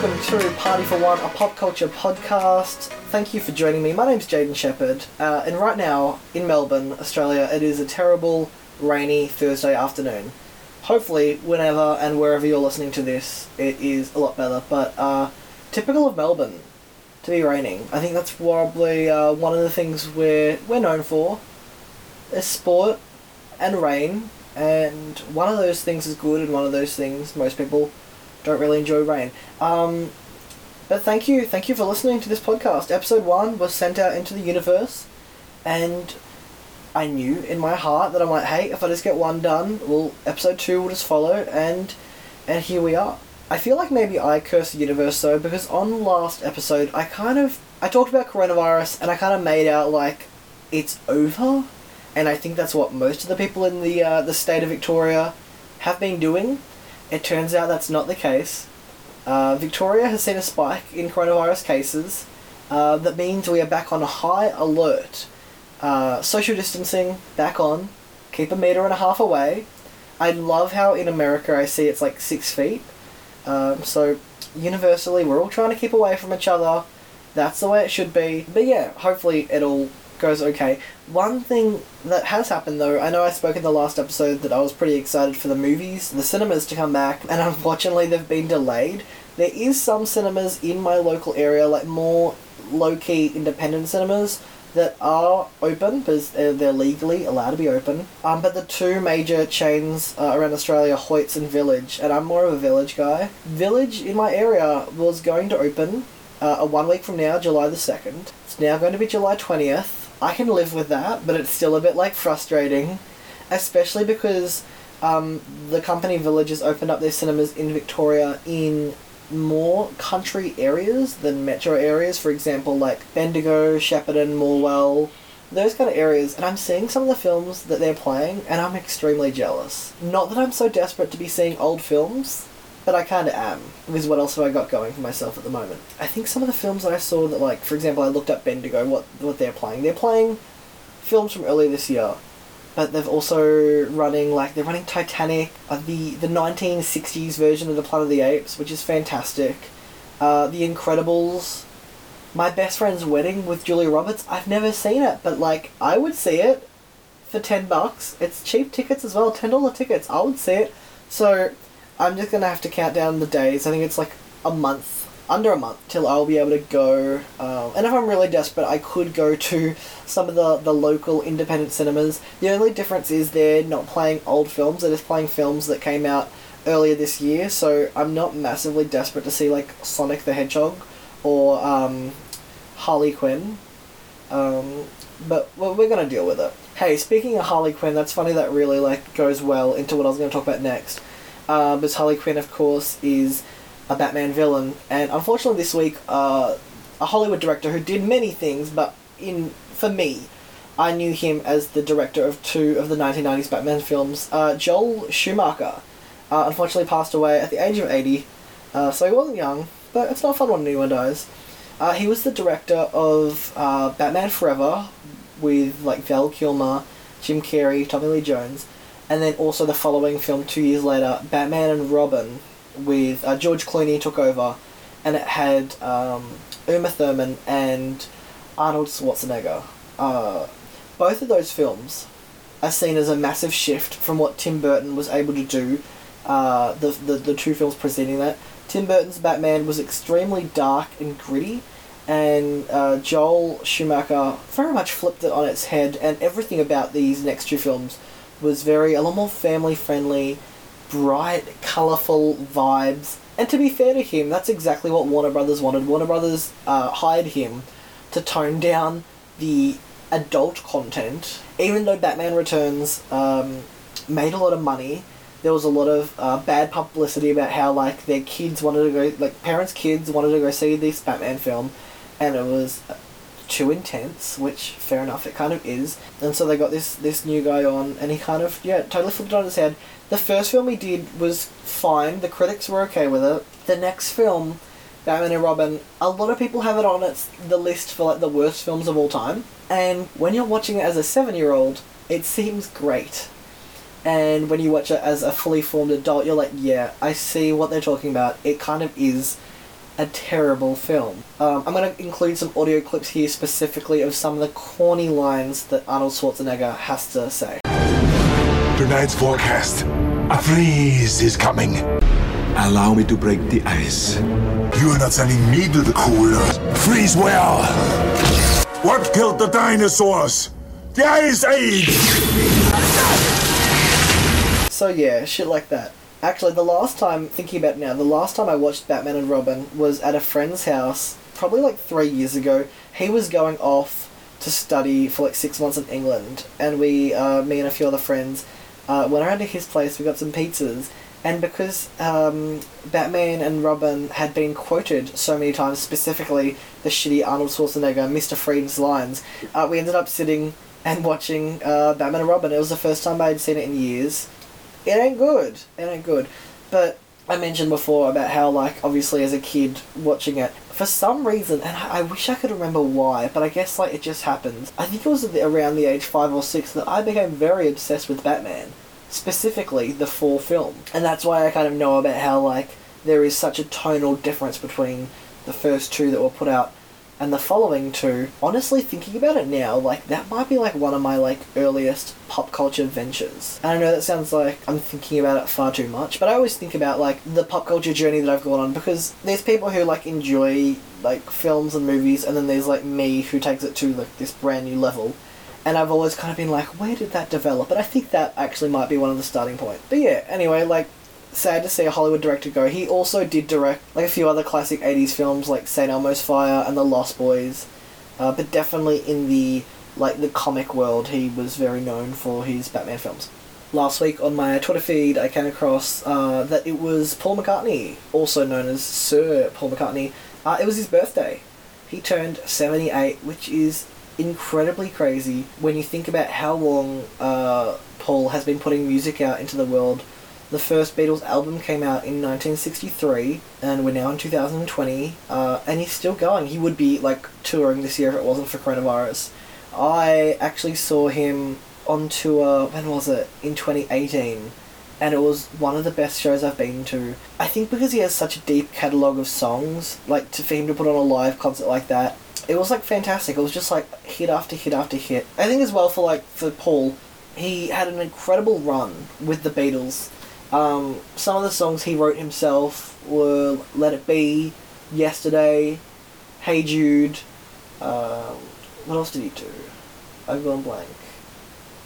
welcome to Party for One, a pop culture podcast. Thank you for joining me. My name's Jaden Shepherd, uh, and right now in Melbourne, Australia, it is a terrible, rainy Thursday afternoon. Hopefully, whenever and wherever you're listening to this, it is a lot better. But uh, typical of Melbourne to be raining. I think that's probably uh, one of the things we're we're known for. Is sport and rain, and one of those things is good, and one of those things most people don't really enjoy rain. Um, but thank you, thank you for listening to this podcast. Episode one was sent out into the universe, and I knew in my heart that I'm like, hey, if I just get one done, well, episode two will just follow, and and here we are. I feel like maybe I cursed the universe though, because on last episode I kind of I talked about coronavirus and I kind of made out like it's over, and I think that's what most of the people in the uh, the state of Victoria have been doing. It turns out that's not the case. Uh, Victoria has seen a spike in coronavirus cases. Uh, that means we are back on a high alert. Uh, social distancing back on. Keep a meter and a half away. I love how in America I see it's like six feet. Um, so universally, we're all trying to keep away from each other. That's the way it should be. But yeah, hopefully it all goes okay. One thing that has happened though, I know I spoke in the last episode that I was pretty excited for the movies, the cinemas to come back, and unfortunately they've been delayed. There is some cinemas in my local area, like more low key independent cinemas, that are open because they're legally allowed to be open. Um, but the two major chains uh, around Australia, Hoyts and Village, and I'm more of a Village guy. Village in my area was going to open uh, one week from now, July the 2nd. It's now going to be July 20th. I can live with that, but it's still a bit like frustrating, especially because um, the company Villages opened up their cinemas in Victoria in more country areas than metro areas. For example, like Bendigo, Shepparton, Morwell, those kind of areas. And I'm seeing some of the films that they're playing, and I'm extremely jealous. Not that I'm so desperate to be seeing old films, but I kind of am. Because what else have I got going for myself at the moment? I think some of the films that I saw that, like, for example, I looked up Bendigo, what what they're playing. They're playing films from earlier this year, but they've also running like they're running Titanic, uh, the the nineteen sixties version of the Planet of the Apes, which is fantastic. Uh, the Incredibles, My Best Friend's Wedding with Julia Roberts. I've never seen it, but like I would see it for ten bucks. It's cheap tickets as well, ten dollar tickets. I would see it. So I'm just gonna have to count down the days. I think it's like a month under a month till I'll be able to go. Um, and if I'm really desperate, I could go to some of the, the local independent cinemas. The only difference is they're not playing old films, they're just playing films that came out earlier this year. So I'm not massively desperate to see like Sonic the Hedgehog or um, Harley Quinn. Um, but well, we're gonna deal with it. Hey, speaking of Harley Quinn, that's funny. That really like goes well into what I was gonna talk about next. Uh, because Harley Quinn, of course, is a Batman villain. And unfortunately, this week, uh, a Hollywood director who did many things, but in for me, I knew him as the director of two of the 1990s Batman films. Uh, Joel Schumacher, uh, unfortunately, passed away at the age of 80, uh, so he wasn't young, but it's not fun when anyone dies. Uh, he was the director of uh, Batman Forever with like Val Kilmer, Jim Carrey, Tommy Lee Jones, and then also the following film two years later, Batman and Robin, with uh, George Clooney took over, and it had um, Uma Thurman and Arnold Schwarzenegger. Uh, both of those films are seen as a massive shift from what Tim Burton was able to do. Uh, the, the the two films preceding that, Tim Burton's Batman was extremely dark and gritty, and uh, Joel Schumacher very much flipped it on its head. And everything about these next two films was very a lot more family friendly bright, colourful vibes. And to be fair to him, that's exactly what Warner Brothers wanted. Warner Brothers uh, hired him to tone down the adult content. Even though Batman Returns um, made a lot of money, there was a lot of uh, bad publicity about how like their kids wanted to go, like parents' kids wanted to go see this Batman film, and it was too intense, which fair enough, it kind of is. And so they got this this new guy on, and he kind of yeah totally flipped it on his head. The first film he did was fine. The critics were okay with it. The next film, Batman and Robin, a lot of people have it on its the list for like the worst films of all time. And when you're watching it as a seven year old, it seems great. And when you watch it as a fully formed adult, you're like, yeah, I see what they're talking about. It kind of is a terrible film. Um, I'm going to include some audio clips here specifically of some of the corny lines that Arnold Schwarzenegger has to say. Tonight's forecast. A freeze is coming. Allow me to break the ice. You are not sending me to the cooler. Freeze well. What killed the dinosaurs? The Ice Age! So yeah, shit like that. Actually, the last time, thinking about now, the last time I watched Batman and Robin was at a friend's house, probably like three years ago. He was going off to study for like six months in England, and we, uh, me and a few other friends, uh, went around to his place, we got some pizzas, and because um, Batman and Robin had been quoted so many times, specifically the shitty Arnold Schwarzenegger Mr. Freeze's lines, uh, we ended up sitting and watching uh, Batman and Robin. It was the first time I'd seen it in years. It ain't good. It ain't good. But I mentioned before about how, like, obviously as a kid watching it, for some reason, and I, I wish I could remember why, but I guess, like, it just happened. I think it was around the age five or six that I became very obsessed with Batman specifically the full film. And that's why I kind of know about how like there is such a tonal difference between the first two that were put out and the following two. Honestly, thinking about it now, like that might be like one of my like earliest pop culture ventures. And I know that sounds like I'm thinking about it far too much, but I always think about like the pop culture journey that I've gone on because there's people who like enjoy like films and movies and then there's like me who takes it to like this brand new level and I've always kind of been like, where did that develop? But I think that actually might be one of the starting points. But yeah, anyway, like, sad to see a Hollywood director go. He also did direct like a few other classic '80s films like St. Elmo's Fire and The Lost Boys, uh, but definitely in the like the comic world, he was very known for his Batman films. Last week on my Twitter feed, I came across uh, that it was Paul McCartney, also known as Sir Paul McCartney. Uh, it was his birthday. He turned 78, which is incredibly crazy when you think about how long uh, Paul has been putting music out into the world. The first Beatles album came out in 1963, and we're now in 2020, uh, and he's still going. He would be like touring this year if it wasn't for coronavirus. I actually saw him on tour. When was it? In 2018, and it was one of the best shows I've been to. I think because he has such a deep catalogue of songs, like to for him to put on a live concert like that, it was like fantastic. It was just like hit after hit after hit. I think as well for like for Paul, he had an incredible run with the Beatles. Um, some of the songs he wrote himself were "Let It Be," "Yesterday," "Hey Jude." Um, what else did he do? I've gone blank.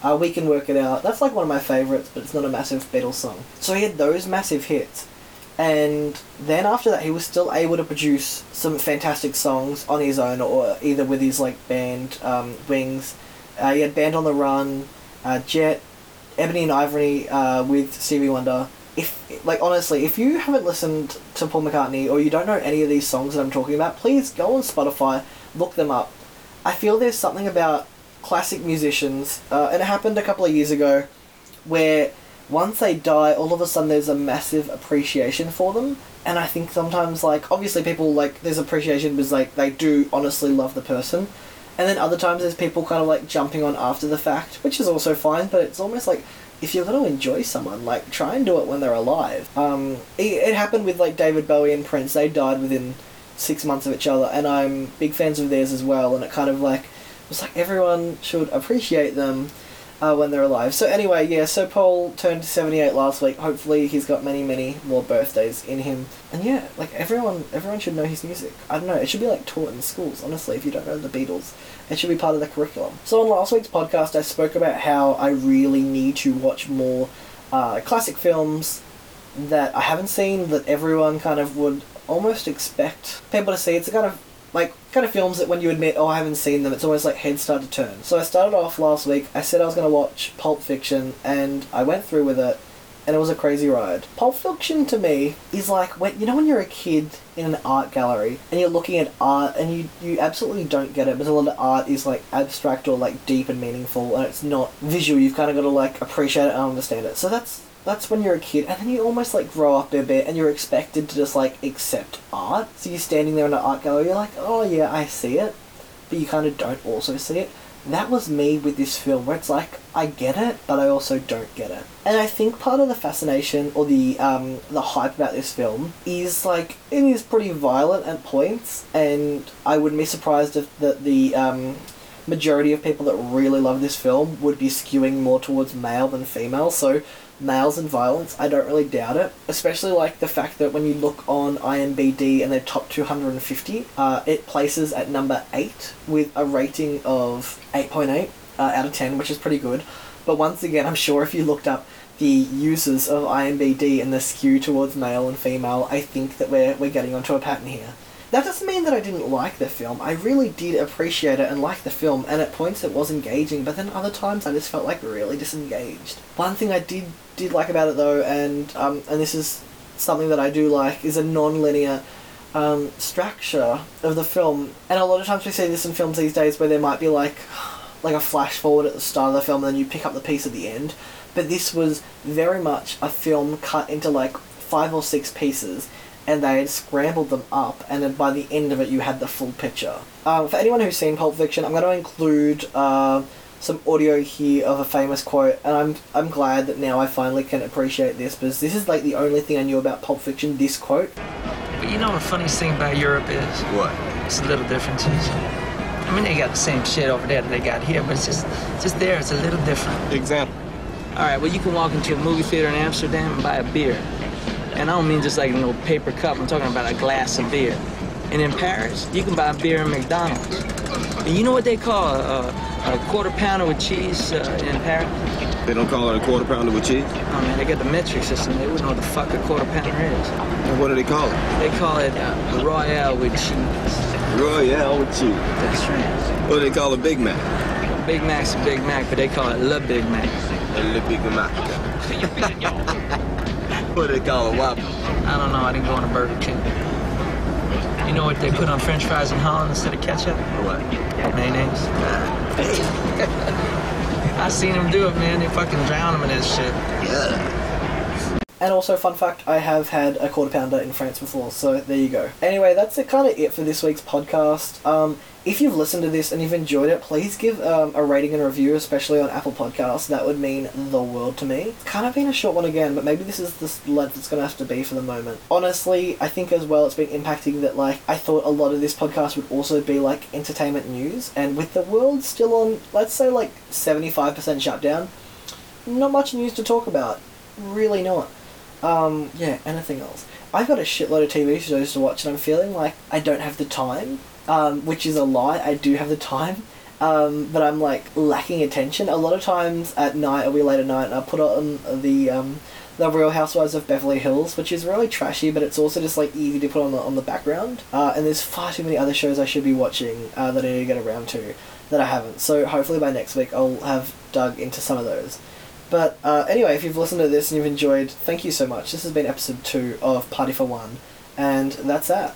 Uh, we can work it out. That's like one of my favorites, but it's not a massive Beatles song. So he had those massive hits and then after that he was still able to produce some fantastic songs on his own or either with his like band um, wings uh, he had band on the run uh, jet ebony and ivory uh, with stevie wonder if like honestly if you haven't listened to paul mccartney or you don't know any of these songs that i'm talking about please go on spotify look them up i feel there's something about classic musicians uh, and it happened a couple of years ago where once they die, all of a sudden there's a massive appreciation for them. And I think sometimes, like, obviously people, like, there's appreciation because, like, they do honestly love the person. And then other times there's people kind of, like, jumping on after the fact, which is also fine, but it's almost like, if you're going to enjoy someone, like, try and do it when they're alive. Um, it, it happened with, like, David Bowie and Prince. They died within six months of each other, and I'm big fans of theirs as well, and it kind of, like, was like everyone should appreciate them uh, when they're alive. So anyway, yeah. So Paul turned seventy eight last week. Hopefully, he's got many, many more birthdays in him. And yeah, like everyone, everyone should know his music. I don't know. It should be like taught in schools. Honestly, if you don't know the Beatles, it should be part of the curriculum. So on last week's podcast, I spoke about how I really need to watch more uh, classic films that I haven't seen that everyone kind of would almost expect people to see. It's a kind of like kind of films that when you admit, oh, I haven't seen them, it's almost like heads start to turn. So I started off last week. I said I was going to watch Pulp Fiction, and I went through with it, and it was a crazy ride. Pulp Fiction to me is like when you know when you're a kid in an art gallery and you're looking at art and you you absolutely don't get it, but a lot of art is like abstract or like deep and meaningful, and it's not visual. You've kind of got to like appreciate it and understand it. So that's that's when you're a kid, and then you almost like grow up a bit, and you're expected to just like accept art. So you're standing there in an art gallery, you're like, oh yeah, I see it, but you kind of don't also see it. that was me with this film, where it's like I get it, but I also don't get it. And I think part of the fascination or the um, the hype about this film is like it is pretty violent at points, and I wouldn't be surprised if the the um, majority of people that really love this film would be skewing more towards male than female. So males and violence, I don't really doubt it. Especially like the fact that when you look on IMBD and their top 250, uh, it places at number 8 with a rating of 8.8 uh, out of 10, which is pretty good. But once again, I'm sure if you looked up the users of IMBD and the skew towards male and female, I think that we're, we're getting onto a pattern here. That doesn't mean that I didn't like the film. I really did appreciate it and like the film, and at points it was engaging, but then other times I just felt like really disengaged. One thing I did did like about it though, and um, and this is something that I do like, is a non-linear um, structure of the film. And a lot of times we see this in films these days where there might be like like a flash forward at the start of the film, and then you pick up the piece at the end. But this was very much a film cut into like five or six pieces and they had scrambled them up, and then by the end of it, you had the full picture. Um, for anyone who's seen Pulp Fiction, I'm going to include uh, some audio here of a famous quote, and I'm I'm glad that now I finally can appreciate this because this is like the only thing I knew about Pulp Fiction. This quote. But you know what the funniest thing about Europe is What? it's the little differences. I mean, they got the same shit over there that they got here, but it's just just there. It's a little different. Example. All right, well, you can walk into a movie theater in Amsterdam and buy a beer. And I don't mean just like a little paper cup, I'm talking about a glass of beer. And in Paris, you can buy beer in McDonald's. And you know what they call a, a, a quarter pounder with cheese uh, in Paris? They don't call it a quarter pounder with cheese? Oh man, they got the metric system. They wouldn't know what the fuck a quarter pounder is. And what do they call it? They call it uh, Royale with cheese. Royale with cheese. That's right. What do they call a Big Mac? Big Mac's a Big Mac, but they call it Le Big Mac. A Le Big Mac. What do they call a Whopper? I don't know. I didn't go on a Burger King. You know what they put on French fries in Holland instead of ketchup? Or what? Mayonnaise. I seen them do it, man. They fucking drown them in this shit. Yeah. And also, fun fact, I have had a quarter pounder in France before, so there you go. Anyway, that's kind of it for this week's podcast. Um, if you've listened to this and you've enjoyed it, please give um, a rating and review, especially on Apple Podcasts. That would mean the world to me. It's kind of been a short one again, but maybe this is the length it's going to have to be for the moment. Honestly, I think as well it's been impacting that, like, I thought a lot of this podcast would also be, like, entertainment news, and with the world still on, let's say, like, 75% shutdown, not much news to talk about. Really not. Um, yeah, anything else. I've got a shitload of TV shows to watch, and I'm feeling like I don't have the time, um, which is a lie. I do have the time, um, but I'm like lacking attention. A lot of times at night, or we late at night, I put on the um, the Real Housewives of Beverly Hills, which is really trashy, but it's also just like easy to put on the on the background. Uh, and there's far too many other shows I should be watching uh, that I need to get around to that I haven't. So hopefully by next week I'll have dug into some of those. But uh, anyway, if you've listened to this and you've enjoyed, thank you so much. This has been episode two of Party for One, and that's that.